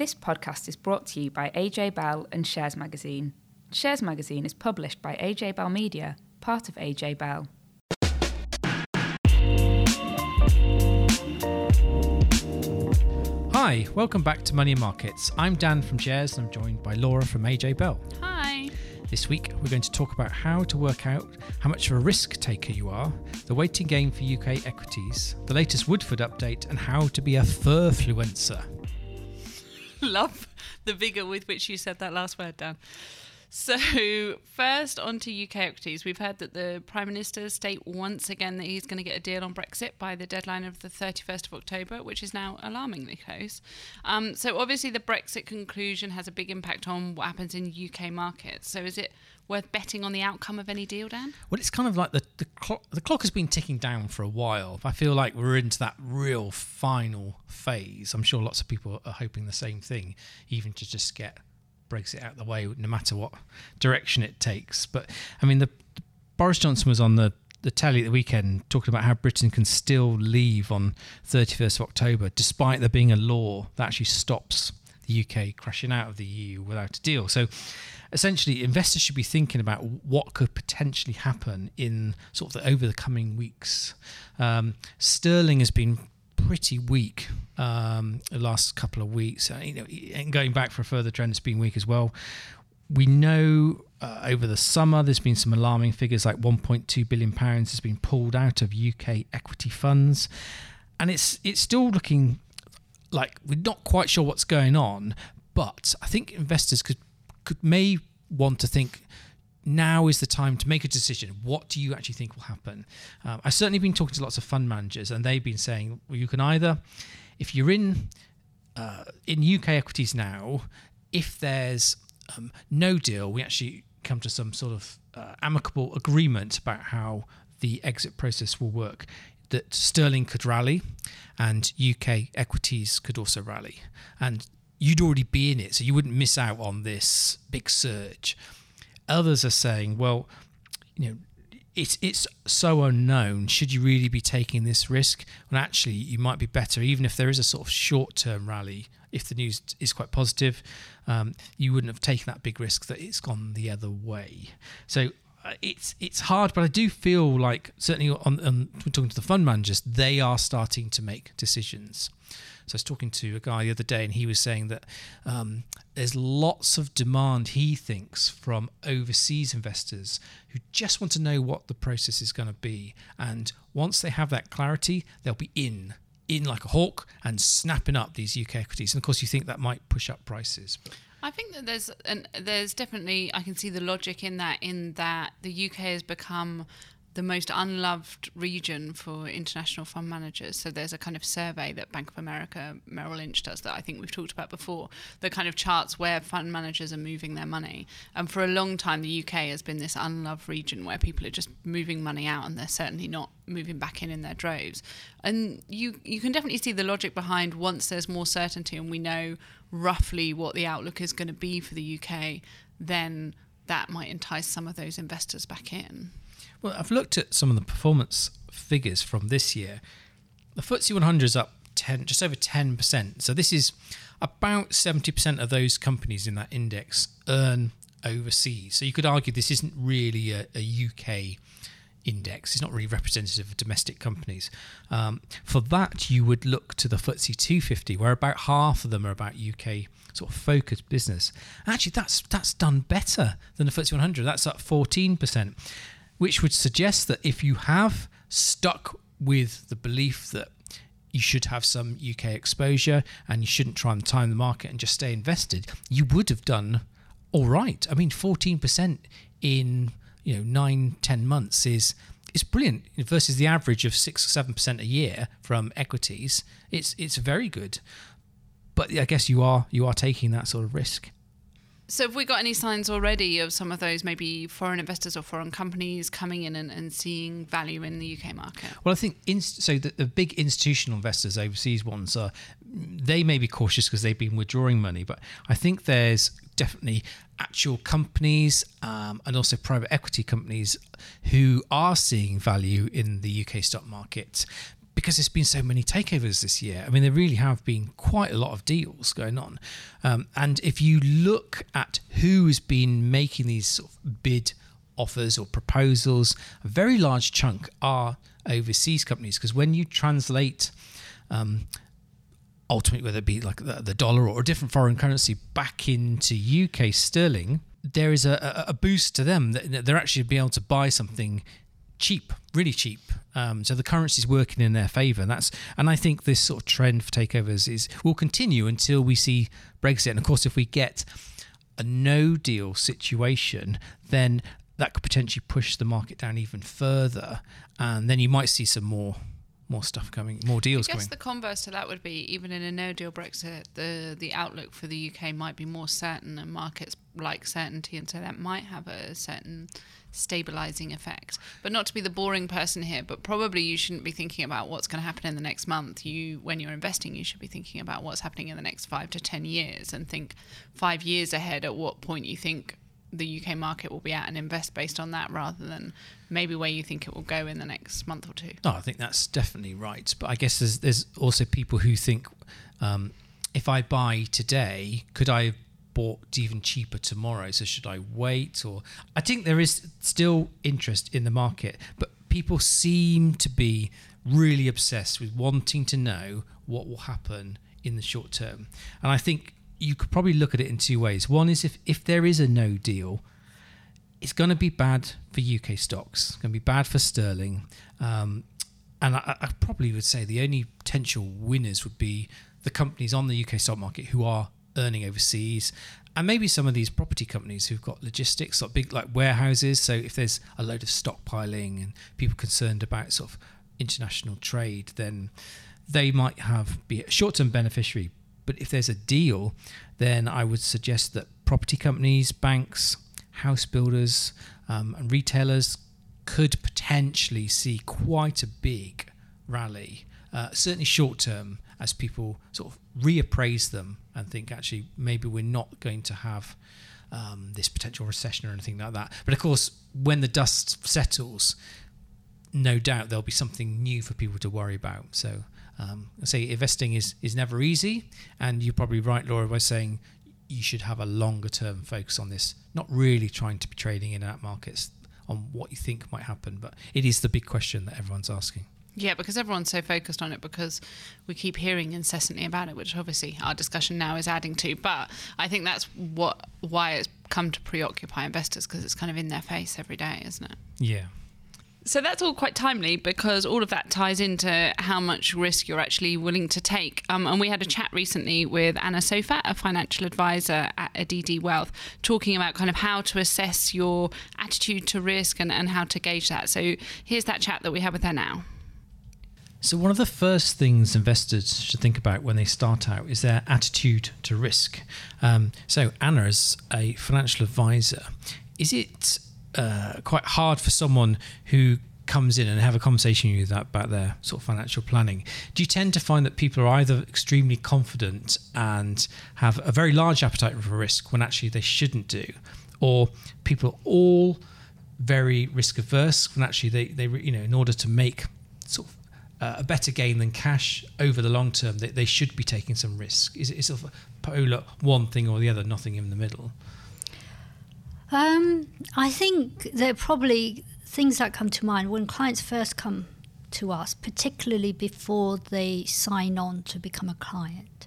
This podcast is brought to you by AJ Bell and Shares Magazine. Shares Magazine is published by AJ Bell Media, part of AJ Bell. Hi, welcome back to Money and Markets. I'm Dan from Shares and I'm joined by Laura from AJ Bell. Hi. This week, we're going to talk about how to work out how much of a risk taker you are, the waiting game for UK equities, the latest Woodford update, and how to be a furfluencer. Love the vigour with which you said that last word, Dan. So, first on to UK equities. We've heard that the Prime Minister state once again that he's going to get a deal on Brexit by the deadline of the 31st of October, which is now alarmingly close. Um, so, obviously, the Brexit conclusion has a big impact on what happens in UK markets. So, is it worth betting on the outcome of any deal, Dan? Well, it's kind of like the, the, clock, the clock has been ticking down for a while. I feel like we're into that real final phase. I'm sure lots of people are hoping the same thing, even to just get Brexit out of the way, no matter what direction it takes. But I mean, the, the Boris Johnson was on the the telly at the weekend talking about how Britain can still leave on 31st of October, despite there being a law that actually stops UK crashing out of the EU without a deal. So essentially, investors should be thinking about what could potentially happen in sort of the, over the coming weeks. Um, sterling has been pretty weak um, the last couple of weeks. Uh, you know, and going back for a further trend, it's been weak as well. We know uh, over the summer there's been some alarming figures like 1.2 billion pounds has been pulled out of UK equity funds, and it's it's still looking like we're not quite sure what's going on. But I think investors could could may want to think now is the time to make a decision. What do you actually think will happen? Um, I've certainly been talking to lots of fund managers, and they've been saying well, you can either, if you're in uh, in UK equities now, if there's um, no deal, we actually come to some sort of uh, amicable agreement about how the exit process will work. That sterling could rally, and UK equities could also rally, and you'd already be in it, so you wouldn't miss out on this big surge. Others are saying, well, you know, it's it's so unknown. Should you really be taking this risk? Well, actually, you might be better, even if there is a sort of short-term rally. If the news is quite positive, um, you wouldn't have taken that big risk that it's gone the other way. So it's it's hard, but I do feel like certainly on, on talking to the fund managers, they are starting to make decisions. So I was talking to a guy the other day, and he was saying that um, there's lots of demand, he thinks, from overseas investors who just want to know what the process is going to be. And once they have that clarity, they'll be in, in like a hawk and snapping up these UK equities. And of course, you think that might push up prices. But. I think that there's and there's definitely I can see the logic in that in that the UK has become the most unloved region for international fund managers. So there's a kind of survey that Bank of America, Merrill Lynch does that I think we've talked about before, that kind of charts where fund managers are moving their money. And for a long time, the UK has been this unloved region where people are just moving money out and they're certainly not moving back in in their droves. And you you can definitely see the logic behind once there's more certainty and we know roughly what the outlook is going to be for the UK, then that might entice some of those investors back in. Well, I've looked at some of the performance figures from this year. The FTSE 100 is up 10, just over 10%. So this is about 70% of those companies in that index earn overseas. So you could argue this isn't really a, a UK index. It's not really representative of domestic companies. Um, for that, you would look to the FTSE 250, where about half of them are about UK sort of focused business. Actually, that's that's done better than the FTSE 100. That's up 14% which would suggest that if you have stuck with the belief that you should have some UK exposure and you shouldn't try and time the market and just stay invested, you would have done all right. I mean, 14% in you know nine, ten months is is brilliant versus the average of six or seven percent a year from equities. It's it's very good, but I guess you are you are taking that sort of risk. So, have we got any signs already of some of those maybe foreign investors or foreign companies coming in and, and seeing value in the UK market? Well, I think inst- so. The, the, big institutional investors, overseas ones, are they may be cautious because they've been withdrawing money, but I think there's definitely actual companies um, and also private equity companies who are seeing value in the UK stock market because there's been so many takeovers this year. I mean, there really have been quite a lot of deals going on. Um, and if you look at who's been making these sort of bid offers or proposals, a very large chunk are overseas companies because when you translate um, ultimately whether it be like the, the, dollar or a different foreign currency back into UK sterling, there is a, a boost to them that they're actually being able to buy something cheap, really cheap. Um, so the currency is working in their favour, and that's and I think this sort of trend for takeovers is will continue until we see Brexit. And of course, if we get a no deal situation, then that could potentially push the market down even further, and then you might see some more more stuff coming, more deals I guess coming. the converse to that would be even in a no deal Brexit, the the outlook for the UK might be more certain, and markets like certainty, and so that might have a certain stabilizing effect. But not to be the boring person here, but probably you shouldn't be thinking about what's going to happen in the next month. You, when you're investing, you should be thinking about what's happening in the next five to ten years, and think five years ahead at what point you think the UK market will be at and invest based on that rather than maybe where you think it will go in the next month or two. No, I think that's definitely right. But I guess there's there's also people who think um, if I buy today, could I bought even cheaper tomorrow? So should I wait? Or I think there is still interest in the market, but people seem to be really obsessed with wanting to know what will happen in the short term. And I think you could probably look at it in two ways. One is if, if there is a no deal, it's going to be bad for UK stocks. It's going to be bad for sterling. Um, and I, I, probably would say the only potential winners would be the companies on the UK stock market who are earning overseas, and maybe some of these property companies who've got logistics, like big like warehouses. So if there's a load of stockpiling and people concerned about sort of international trade, then they might have be a short-term beneficiary. But if there's a deal, then I would suggest that property companies, banks, house builders, um, and retailers could potentially see quite a big rally, uh, certainly short term, as people sort of reappraise them and think actually maybe we're not going to have um, this potential recession or anything like that. But of course, when the dust settles, no doubt there'll be something new for people to worry about. So um, I say investing is is never easy, and you're probably right, Laura, by saying you should have a longer term focus on this, not really trying to be trading in and out markets on what you think might happen, but it is the big question that everyone's asking. Yeah, because everyone's so focused on it because we keep hearing incessantly about it, which obviously our discussion now is adding to. But I think that's what why it's come to preoccupy investors because it's kind of in their face every day, isn't it? Yeah, so that's all quite timely because all of that ties into how much risk you're actually willing to take. Um, and we had a chat recently with Anna Sofat, a financial advisor at Addidi Wealth, talking about kind of how to assess your attitude to risk and, and how to gauge that. So here's that chat that we have with her now. So, one of the first things investors should think about when they start out is their attitude to risk. Um, so, Anna, as a financial advisor, is it uh, quite hard for someone who comes in and have a conversation with you about their sort of financial planning, do you tend to find that people are either extremely confident and have a very large appetite for risk when actually they shouldn't do, or people are all very risk averse when actually they, they you know in order to make sort of uh, a better gain than cash over the long term, they, they should be taking some risk. Is it sort of polar one thing or the other, nothing in the middle? Um, I think there are probably things that come to mind when clients first come to us, particularly before they sign on to become a client.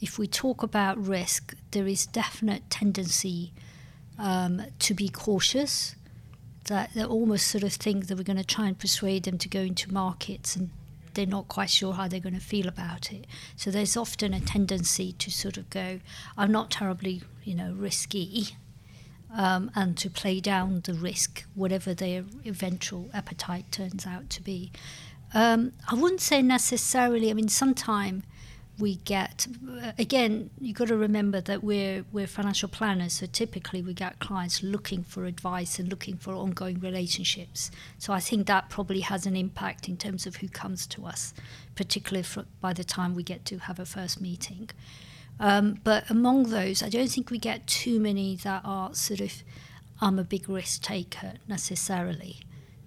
If we talk about risk, there is definite tendency um, to be cautious. That they almost sort of think that we're going to try and persuade them to go into markets and they're not quite sure how they're going to feel about it. So there's often a tendency to sort of go, I'm not terribly, you know, risky um, and to play down the risk, whatever their eventual appetite turns out to be. Um, I wouldn't say necessarily. I mean, sometimes we get uh, again. you've got to remember that we're we're financial planners, so typically we get clients looking for advice and looking for ongoing relationships. So I think that probably has an impact in terms of who comes to us, particularly for, by the time we get to have a first meeting. Um, but among those, I don't think we get too many that are sort of, I'm a big risk taker necessarily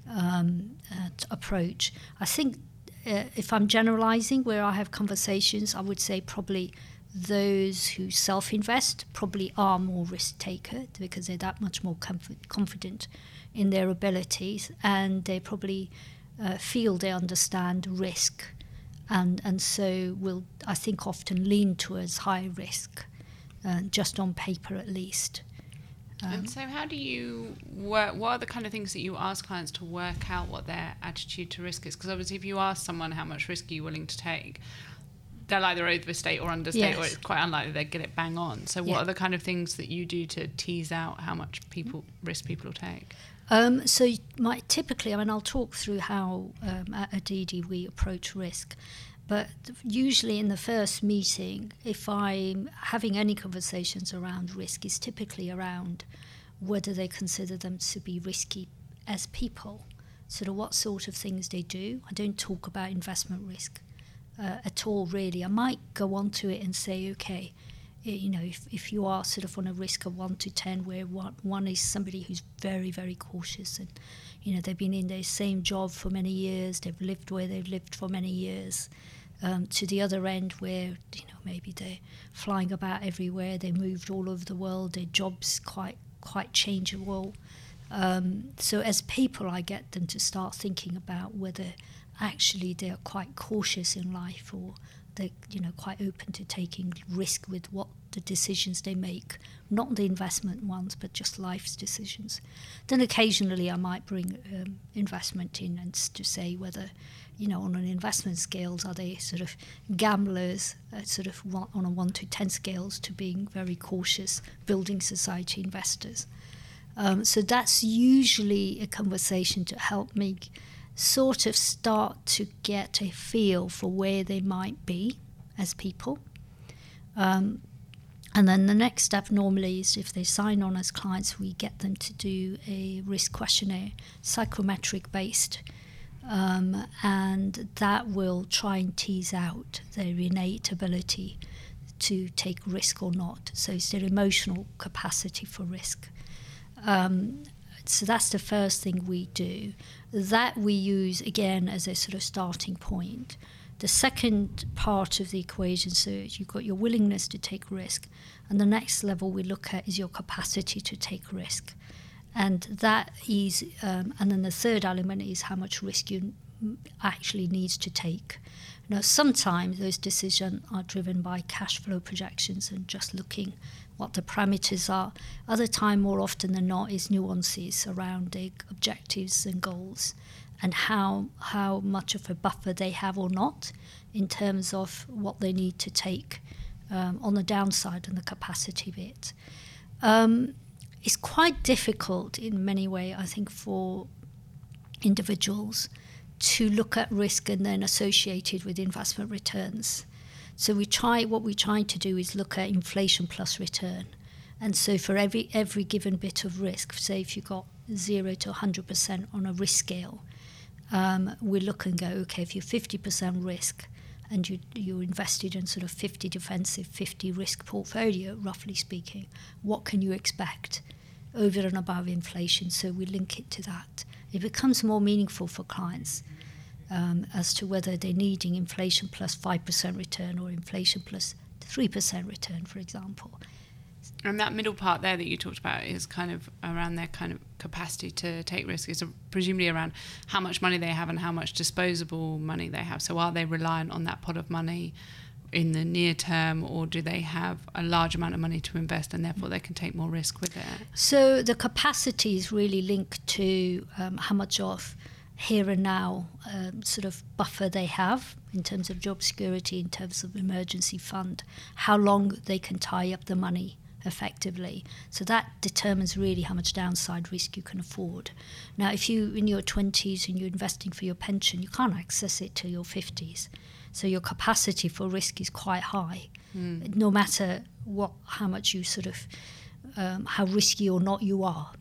um, uh, approach. I think uh, if I'm generalizing where I have conversations, I would say probably those who self invest probably are more risk taker because they're that much more confident in their abilities and they probably uh, feel they understand risk and, and so will, I think, often lean towards high risk, uh, just on paper at least. Um, and so, how do you work? What are the kind of things that you ask clients to work out what their attitude to risk is? Because obviously, if you ask someone how much risk are you willing to take, they'll either overstate or understate, yes. or it's quite unlikely they get it bang on. So, what yeah. are the kind of things that you do to tease out how much people risk people will take? Um, so, my, typically, I mean, I'll talk through how um, at Addidi we approach risk. But usually in the first meeting, if I'm having any conversations around risk, is typically around whether they consider them to be risky as people. Sort of what sort of things they do. I don't talk about investment risk uh, at all, really. I might go on to it and say, okay, you know, if, if you are sort of on a risk of one to 10, where one, one is somebody who's very, very cautious and, you know, they've been in their same job for many years, they've lived where they've lived for many years um, to the other end where you know maybe they're flying about everywhere, they moved all over the world, their jobs quite quite changeable. Um, so as people, I get them to start thinking about whether actually they're quite cautious in life or they're you know quite open to taking risk with what the decisions they make, not the investment ones, but just life's decisions. Then occasionally I might bring um, investment in and to say whether you know, on an investment scales, are they sort of gamblers, uh, sort of one, on a one to ten scales, to being very cautious building society investors? Um, so that's usually a conversation to help me sort of start to get a feel for where they might be as people. Um, and then the next step normally is if they sign on as clients, we get them to do a risk questionnaire, psychometric based um, and that will try and tease out their innate ability to take risk or not. So it's their emotional capacity for risk. Um, so that's the first thing we do. That we use again as a sort of starting point. The second part of the equation, so you've got your willingness to take risk, and the next level we look at is your capacity to take risk and that is um, and then the third element is how much risk you actually needs to take. Now sometimes those decisions are driven by cash flow projections and just looking what the parameters are. Other time more often than not is nuances around the objectives and goals and how how much of a buffer they have or not in terms of what they need to take um, on the downside and the capacity bit. Um, it's quite difficult in many ways, I think, for individuals to look at risk and then associate it with investment returns. So we try what we try to do is look at inflation plus return. And so for every every given bit of risk, say if you got zero to 100% on a risk scale, um, we look and go, okay, if you're 50% risk and you, you're invested in sort of 50 defensive, 50 risk portfolio, roughly speaking, what can you expect? Over and above inflation, so we link it to that. It becomes more meaningful for clients um, as to whether they're needing inflation plus 5% return or inflation plus 3% return, for example. And that middle part there that you talked about is kind of around their kind of capacity to take risk, is presumably around how much money they have and how much disposable money they have. So are they reliant on that pot of money? In the near term, or do they have a large amount of money to invest and therefore they can take more risk with it? So the capacity is really linked to um, how much of here and now um, sort of buffer they have in terms of job security, in terms of emergency fund, how long they can tie up the money effectively. So that determines really how much downside risk you can afford. Now, if you in your 20s and you're investing for your pension, you can't access it till your 50s. So your capacity for risk is quite high, mm. no matter what, how much you sort of, um, how risky or not you are.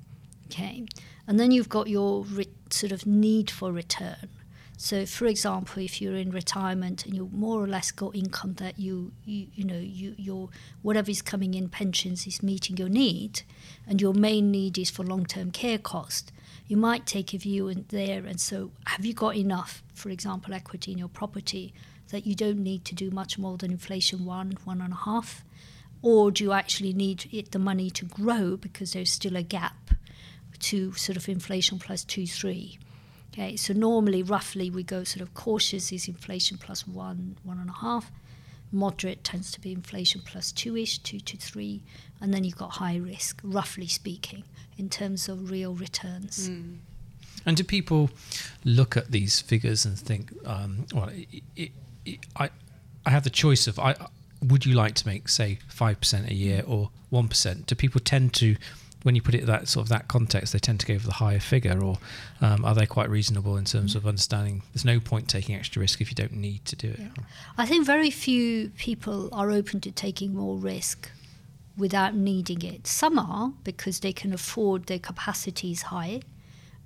Okay, and then you've got your re- sort of need for return. So, for example, if you're in retirement and you more or less got income that you, you, you know, you, your whatever is coming in pensions is meeting your need, and your main need is for long-term care cost, you might take a view in there. And so, have you got enough, for example, equity in your property that you don't need to do much more than inflation one, one and a half, or do you actually need it, the money to grow because there's still a gap to sort of inflation plus two, three? Okay, so normally, roughly, we go sort of cautious is inflation plus one, one and a half. Moderate tends to be inflation plus two ish, two to three. And then you've got high risk, roughly speaking, in terms of real returns. Mm. And do people look at these figures and think, um, well, it, it, it, I, I have the choice of, I, would you like to make, say, 5% a year or 1%? Do people tend to when you put it that sort of that context, they tend to go for the higher figure, or um, are they quite reasonable in terms of understanding? There's no point taking extra risk if you don't need to do it. Yeah. I think very few people are open to taking more risk without needing it. Some are because they can afford their capacity is high,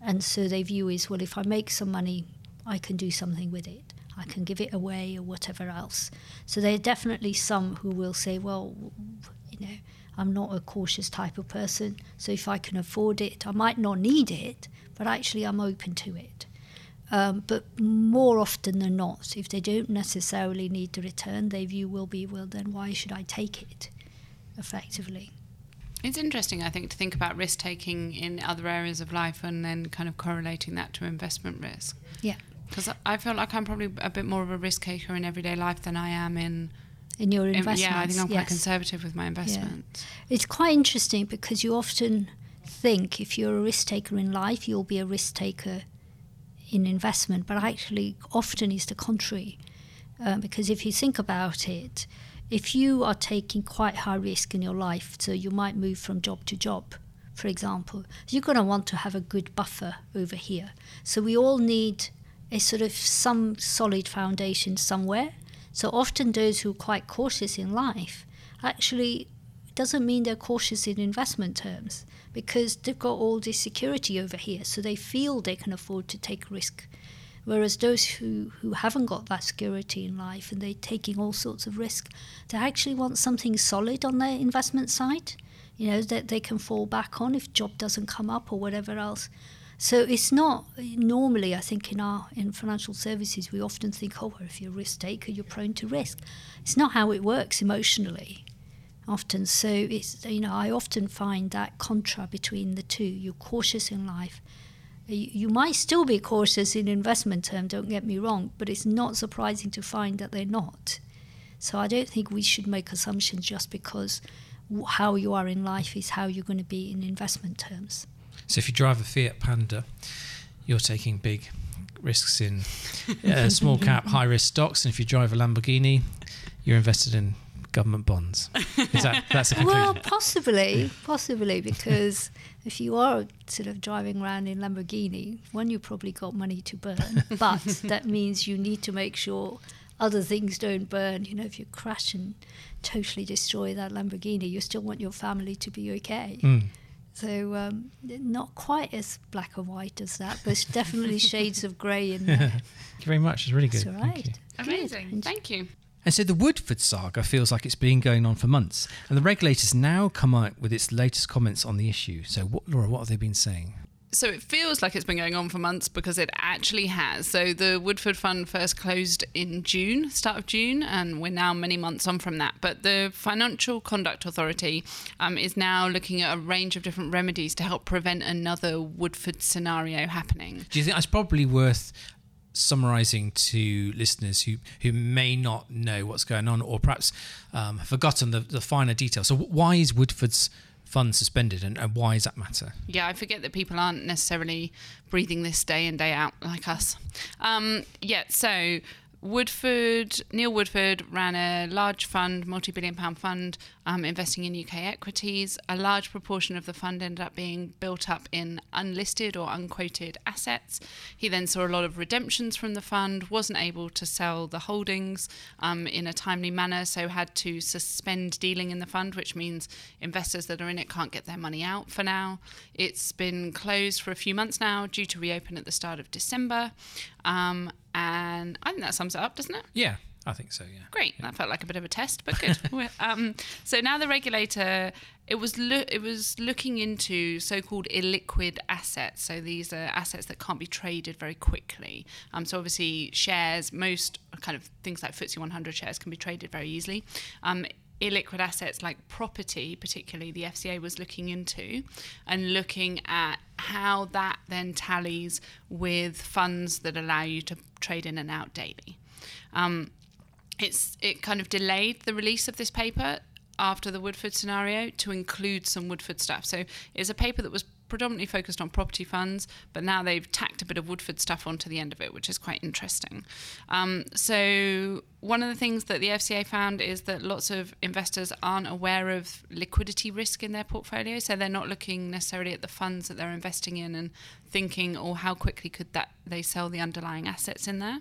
and so their view is, well, if I make some money, I can do something with it. I can give it away or whatever else. So there are definitely some who will say, well, you know I'm not a cautious type of person. So if I can afford it, I might not need it, but actually I'm open to it. Um, but more often than not, if they don't necessarily need the return, their view will be, well, then why should I take it effectively? It's interesting, I think, to think about risk taking in other areas of life and then kind of correlating that to investment risk. Yeah. Because I feel like I'm probably a bit more of a risk taker in everyday life than I am in in your investments. Yeah, I think I'm quite yes. conservative with my investments. Yeah. It's quite interesting because you often think if you're a risk taker in life, you'll be a risk taker in investment, but actually, often is the contrary. Uh, because if you think about it, if you are taking quite high risk in your life, so you might move from job to job, for example, you're going to want to have a good buffer over here. So we all need a sort of some solid foundation somewhere. So often those who are quite cautious in life actually doesn't mean they're cautious in investment terms because they've got all this security over here, so they feel they can afford to take risk. Whereas those who, who haven't got that security in life and they're taking all sorts of risk, they actually want something solid on their investment side, you know, that they can fall back on if job doesn't come up or whatever else. So it's not normally. I think in our in financial services we often think, oh, well, if you're a risk taker, you're prone to risk. It's not how it works emotionally. Often, so it's you know I often find that contra between the two. You're cautious in life. You, might still be cautious in investment term. Don't get me wrong, but it's not surprising to find that they're not. So I don't think we should make assumptions just because how you are in life is how you're going to be in investment terms. So if you drive a Fiat Panda, you're taking big risks in uh, small cap, high risk stocks, and if you drive a Lamborghini, you're invested in government bonds. Is that that's a conclusion? Well, possibly, possibly because if you are sort of driving around in Lamborghini, one you probably got money to burn, but that means you need to make sure other things don't burn. You know, if you crash and totally destroy that Lamborghini, you still want your family to be okay. Mm. So um, not quite as black and white as that, but definitely shades of grey in there. Thank you very much. It's really good. That's all right. Amazing. Good. Thank you. And so the Woodford saga feels like it's been going on for months, and the regulators now come out with its latest comments on the issue. So, what, Laura, what have they been saying? So it feels like it's been going on for months because it actually has. So the Woodford Fund first closed in June, start of June, and we're now many months on from that. But the Financial Conduct Authority um, is now looking at a range of different remedies to help prevent another Woodford scenario happening. Do you think that's probably worth summarizing to listeners who, who may not know what's going on or perhaps um, forgotten the, the finer details? So, why is Woodford's fund suspended and, and why does that matter? Yeah, I forget that people aren't necessarily breathing this day in, day out like us. Um, yeah, so Woodford, Neil Woodford ran a large fund, multi billion pound fund, um, investing in UK equities. A large proportion of the fund ended up being built up in unlisted or unquoted assets. He then saw a lot of redemptions from the fund, wasn't able to sell the holdings um, in a timely manner, so had to suspend dealing in the fund, which means investors that are in it can't get their money out for now. It's been closed for a few months now, due to reopen at the start of December. Um, and I think that sums it up, doesn't it? Yeah, I think so. Yeah. Great. That felt like a bit of a test, but good. um, so now the regulator it was lo- it was looking into so-called illiquid assets. So these are assets that can't be traded very quickly. Um, so obviously shares, most kind of things like FTSE 100 shares can be traded very easily. Um, illiquid assets like property, particularly the FCA was looking into, and looking at how that then tallies with funds that allow you to trade in and out daily. Um, it's it kind of delayed the release of this paper after the Woodford scenario to include some Woodford stuff. So it's a paper that was predominantly focused on property funds, but now they've tacked a bit of Woodford stuff onto the end of it, which is quite interesting. Um, so, one of the things that the FCA found is that lots of investors aren't aware of liquidity risk in their portfolio, so they're not looking necessarily at the funds that they're investing in and thinking, "Oh, how quickly could that they sell the underlying assets in there?"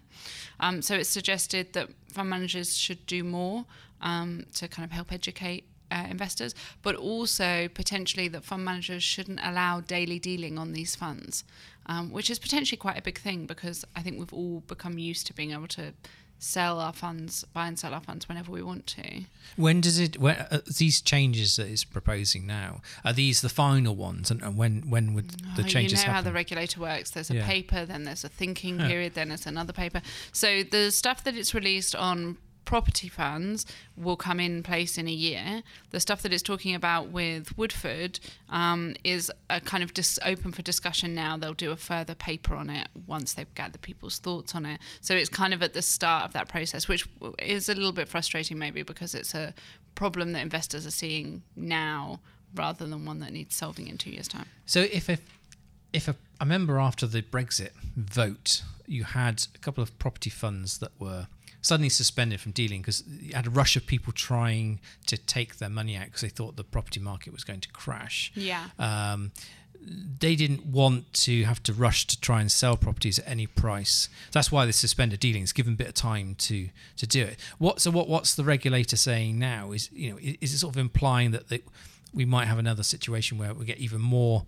Um, so, it's suggested that fund managers should do more um, to kind of help educate uh, investors, but also potentially that fund managers shouldn't allow daily dealing on these funds, um, which is potentially quite a big thing because I think we've all become used to being able to sell our funds, buy and sell our funds whenever we want to. When does it? When, uh, these changes that it's proposing now are these the final ones, and, and when when would the Oh, changes You know happen? how the regulator works. There's a Yeah. paper, then there's a thinking Yeah. period, then there's another paper. So the stuff that it's released on property funds will come in place in a year. The stuff that it's talking about with Woodford um, is a kind of dis- open for discussion now. They'll do a further paper on it once they've gathered people's thoughts on it. So it's kind of at the start of that process, which is a little bit frustrating maybe because it's a problem that investors are seeing now rather than one that needs solving in two years' time. So if if if a, I remember after the Brexit vote, you had a couple of property funds that were suddenly suspended from dealing because you had a rush of people trying to take their money out because they thought the property market was going to crash. Yeah. Um, they didn't want to have to rush to try and sell properties at any price. That's why they suspended dealings, give them a bit of time to to do it. What so what what's the regulator saying now? Is you know is, is it sort of implying that they, we might have another situation where we get even more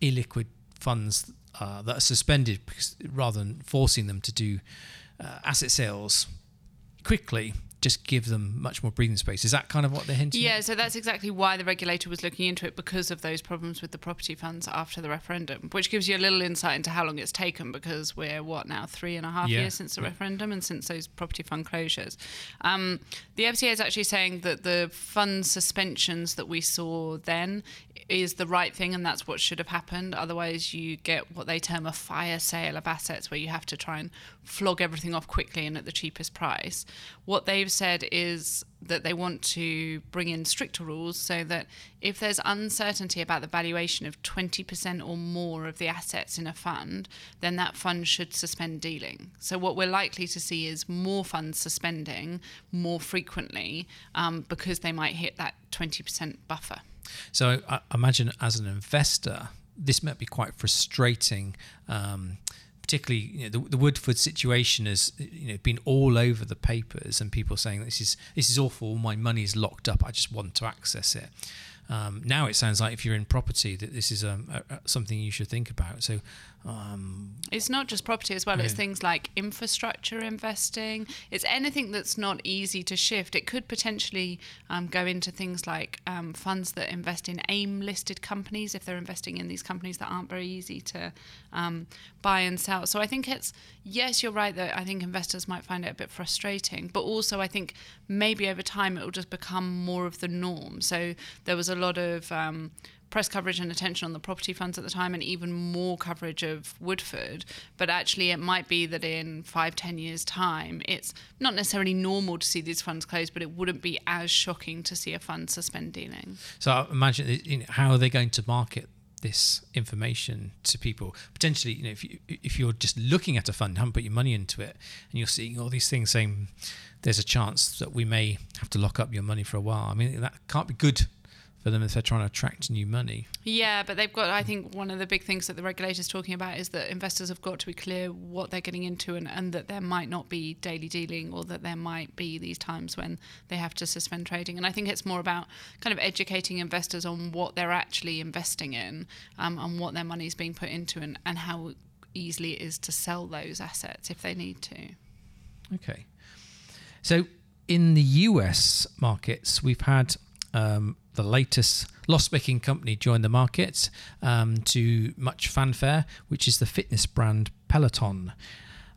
illiquid funds uh, that are suspended because, rather than forcing them to do uh, asset sales quickly, just give them much more breathing space. Is that kind of what they're hinting? Yeah, at? so that's exactly why the regulator was looking into it because of those problems with the property funds after the referendum, which gives you a little insight into how long it's taken because we're, what now, three and a half Yeah. years since the referendum and since those property fund closures. Um, the FCA is actually saying that the fund suspensions that we saw then is the right thing and that's what should have happened. Otherwise, you get what they term a fire sale of assets where you have to try and flog everything off quickly and at the cheapest price. What they've said is that they want to bring in stricter rules so that if there's uncertainty about the valuation of 20% or more of the assets in a fund, then that fund should suspend dealing. So, what we're likely to see is more funds suspending more frequently um, because they might hit that 20% buffer. So I imagine as an investor, this might be quite frustrating. Um, particularly, you know, the, the Woodford situation has you know been all over the papers, and people saying this is this is awful. My money is locked up. I just want to access it. Um, now it sounds like if you're in property, that this is um, a, a, something you should think about. So um, It's not just property as well, it's things like infrastructure investing. It's anything that's not easy to shift. It could potentially um, go into things like um, funds that invest in AIM listed companies if they're investing in these companies that aren't very easy to um, buy and sell. So I think it's, yes, you're right that I think investors might find it a bit frustrating, but also I think maybe over time it will just become more of the norm. So there was a lot of. Press coverage and attention on the property funds at the time and even more coverage of Woodford. But actually, it might be that in five, ten years' time, it's not necessarily normal to see these funds close, but it wouldn't be as shocking to see a fund suspend dealing. So I imagine you know, how are they going to market this information to people? Potentially, you know, if you if you're just looking at a fund, haven't put your money into it, and you're seeing all these things saying there's a chance that we may have to lock up your money for a while. I mean, that can't be good for them if they're trying to attract new money. Yeah, but they've got, I think, one of the big things that the regulator's talking about is that investors have got to be clear what they're getting into and, and that there might not be daily dealing or that there might be these times when they have to suspend trading. And I think it's more about kind of educating investors on what they're actually investing in um, and what their money is being put into and, and how easily it is to sell those assets if they need to. Okay. So in the US markets, we've had um, the latest loss-making company joined the market um, to much fanfare, which is the fitness brand Peloton.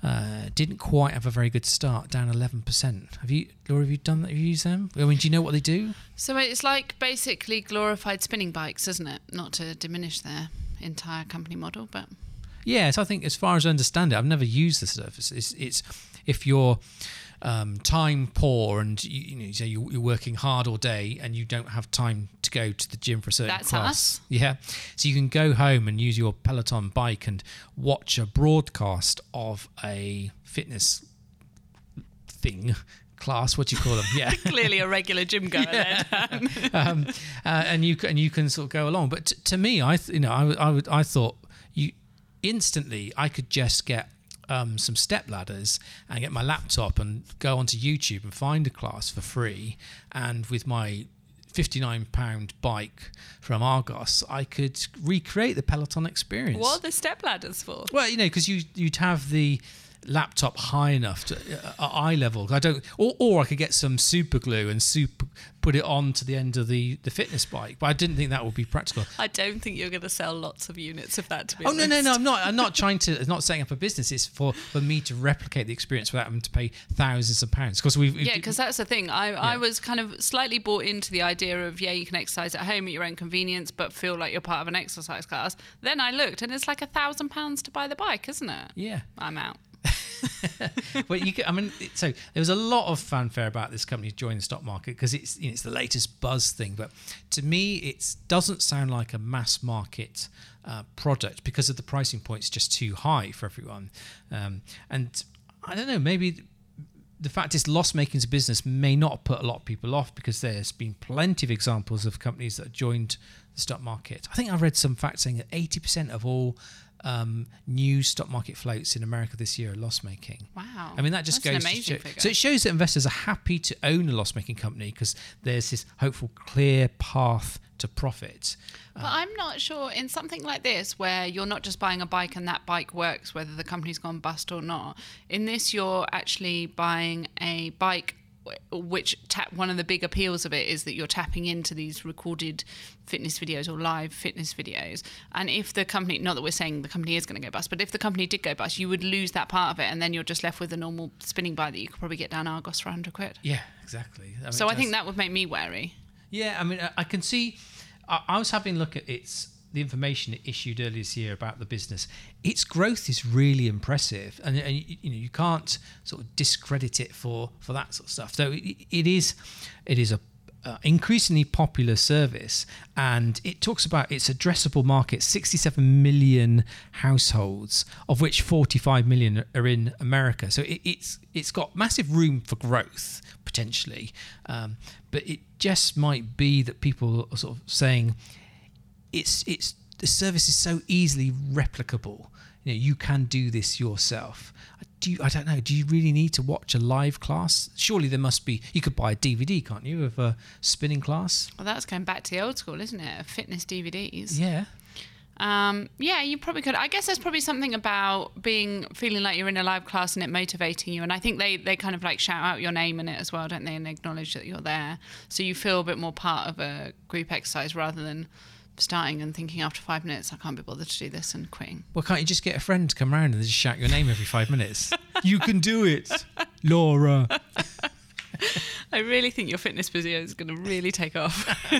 Uh, didn't quite have a very good start, down 11%. Have you, Laura, have you done that? Have you used them? I mean, do you know what they do? So it's like basically glorified spinning bikes, isn't it? Not to diminish their entire company model, but Yes, I think as far as I understand it, I've never used the service. It's, it's if you're um, time poor and you, you know so you, you're working hard all day and you don't have time to go to the gym for a certain That's class. us. Yeah, so you can go home and use your Peloton bike and watch a broadcast of a fitness thing class. What do you call them? Yeah. clearly a regular gym goer. there. um, uh, and you can, and you can sort of go along. But t- to me, I th- you know I, I would I thought you instantly I could just get um, some step ladders and get my laptop and go onto YouTube and find a class for free. And with my 59 pound bike from Argos, I could recreate the Peloton experience. what are the step ladders for? Well, you know, because you you'd have the laptop high enough to uh, eye level. I don't, or, or I could get some super glue and super put it on to the end of the the fitness bike. But I didn't think that would be practical. I don't think you're going to sell lots of units of that. To be Oh no no no! I'm not. I'm not trying to. It's not setting up a business. It's for for me to replicate the experience without having to pay thousands of pounds. Because we've Yeah, because that's the thing. I, I was kind of slightly bought into the idea of yeah, you can exercise at home at your own convenience, but feel like you're part of an exercise class. Then I looked, and it's like a thousand pounds to buy the bike, isn't it? yeah. I'm out. but you can, I mean, so there was a lot of fanfare about this company joining the stock market because it's you know, it's the latest buzz thing. But to me, it doesn't sound like a mass market uh, product because of the pricing point. It's just too high for everyone. Um, and I don't know, maybe the fact is loss making as a business may not put a lot of people off because there's been plenty of examples of companies that joined the stock market. I think I read some facts saying that 80% of all um, new stock market floats in America this year are loss making. Wow. I mean, that just That's goes amazing show- figure. So it shows that investors are happy to own a loss making company because there's this hopeful, clear path to profit. But I'm not sure in something like this where you're not just buying a bike and that bike works whether the company's gone bust or not. In this, you're actually buying a bike. Which tap one of the big appeals of it is that you're tapping into these recorded fitness videos or live fitness videos. And if the company, not that we're saying the company is going to go bust, but if the company did go bust, you would lose that part of it, and then you're just left with a normal spinning bike that you could probably get down Argos for 100 quid. Yeah, exactly. mean, So I think that would make me wary. Yeah, I mean, I- I can see. I, I was having a look at its the information it issued earlier this year about the business. Its growth is really impressive, and, and you, you know you can't sort of discredit it for for that sort of stuff. So it, it is it is a uh, increasingly popular service and it talks about its addressable market 67 million households of which 45 million are in america so it, it's it's got massive room for growth potentially um, but it just might be that people are sort of saying it's it's the service is so easily replicable. You know, you can do this yourself. Do you, I don't know. Do you really need to watch a live class? Surely there must be. You could buy a DVD, can't you, of a spinning class? Well, that's going back to the old school, isn't it? Fitness DVDs. Yeah. Um, yeah, you probably could. I guess there's probably something about being feeling like you're in a live class and it motivating you. And I think they they kind of like shout out your name in it as well, don't they? And acknowledge that you're there, so you feel a bit more part of a group exercise rather than starting and thinking after five minutes I can't be bothered to do this and quitting. Well, can't you just get a friend to come around and just shout your name every five minutes? you can do it, Laura. I really think your fitness video is going to really take off.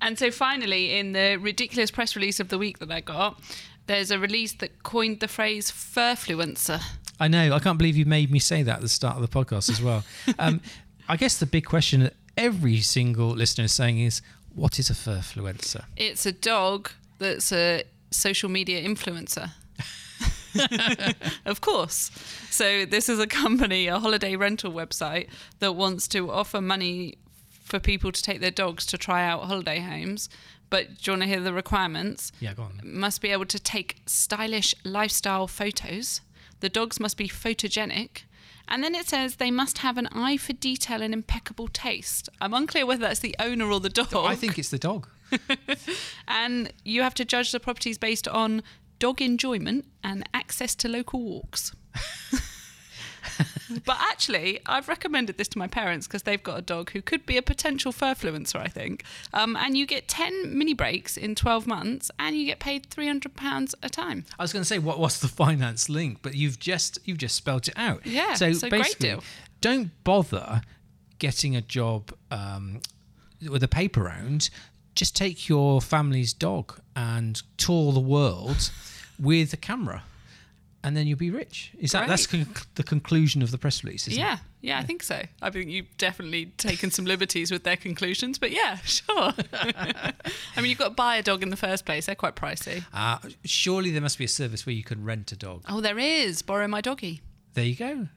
and so finally, in the ridiculous press release of the week that I got, there's a release that coined the phrase "furfluencer." I know. I can't believe you made me say that at the start of the podcast as well. Um, I guess the big question that every single listener is saying is, what is a furfluencer? It's a dog that's a social media influencer. of course. So this is a company, a holiday rental website that wants to offer money for people to take their dogs to try out holiday homes. But do you want to hear the requirements? Yeah, go on. Must be able to take stylish lifestyle photos. The dogs must be photogenic. And then it says they must have an eye for detail and impeccable taste. I'm unclear whether that's the owner or the dog I think it's the dog. and you have to judge the properties based on dog enjoyment, and access to local walks. but actually, I've recommended this to my parents because they've got a dog who could be a potential furfluencer, I think. Um, and you get 10 mini breaks in 12 months and you get paid £300 a time. I was going to say what what's the finance link, but you've just you've just spelled it out. Yeah, So basically, deal. don't bother getting a job um, with a paper round. Just take your family's dog and tour the world with a camera, and then you'll be rich. Is that that's con- the conclusion of the press release? Isn't it? Yeah, yeah, I think so. I think you've definitely taken some liberties with their conclusions, but yeah, sure. I mean, you've got to buy a dog in the first place. They're quite pricey. Uh, surely there must be a service where you can rent a dog. Oh, there is. Borrow my doggy. There you go.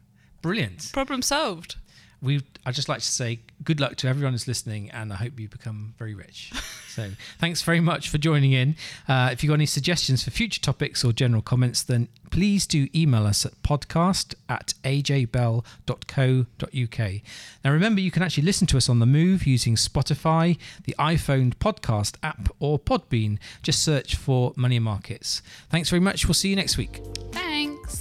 Brilliant. Problem solved. We I'd just like to say good luck to everyone who's listening, and I hope you become very rich. so thanks very much for joining in. Uh, if you've got any suggestions for future topics or general comments, then please do email us at podcast at ajbell.co.uk. Now remember, you can actually listen to us on the move using Spotify, the iPhone podcast app, or Podbean. Just search for Money Markets. Thanks very much. We'll see you next week. Thanks.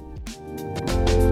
Música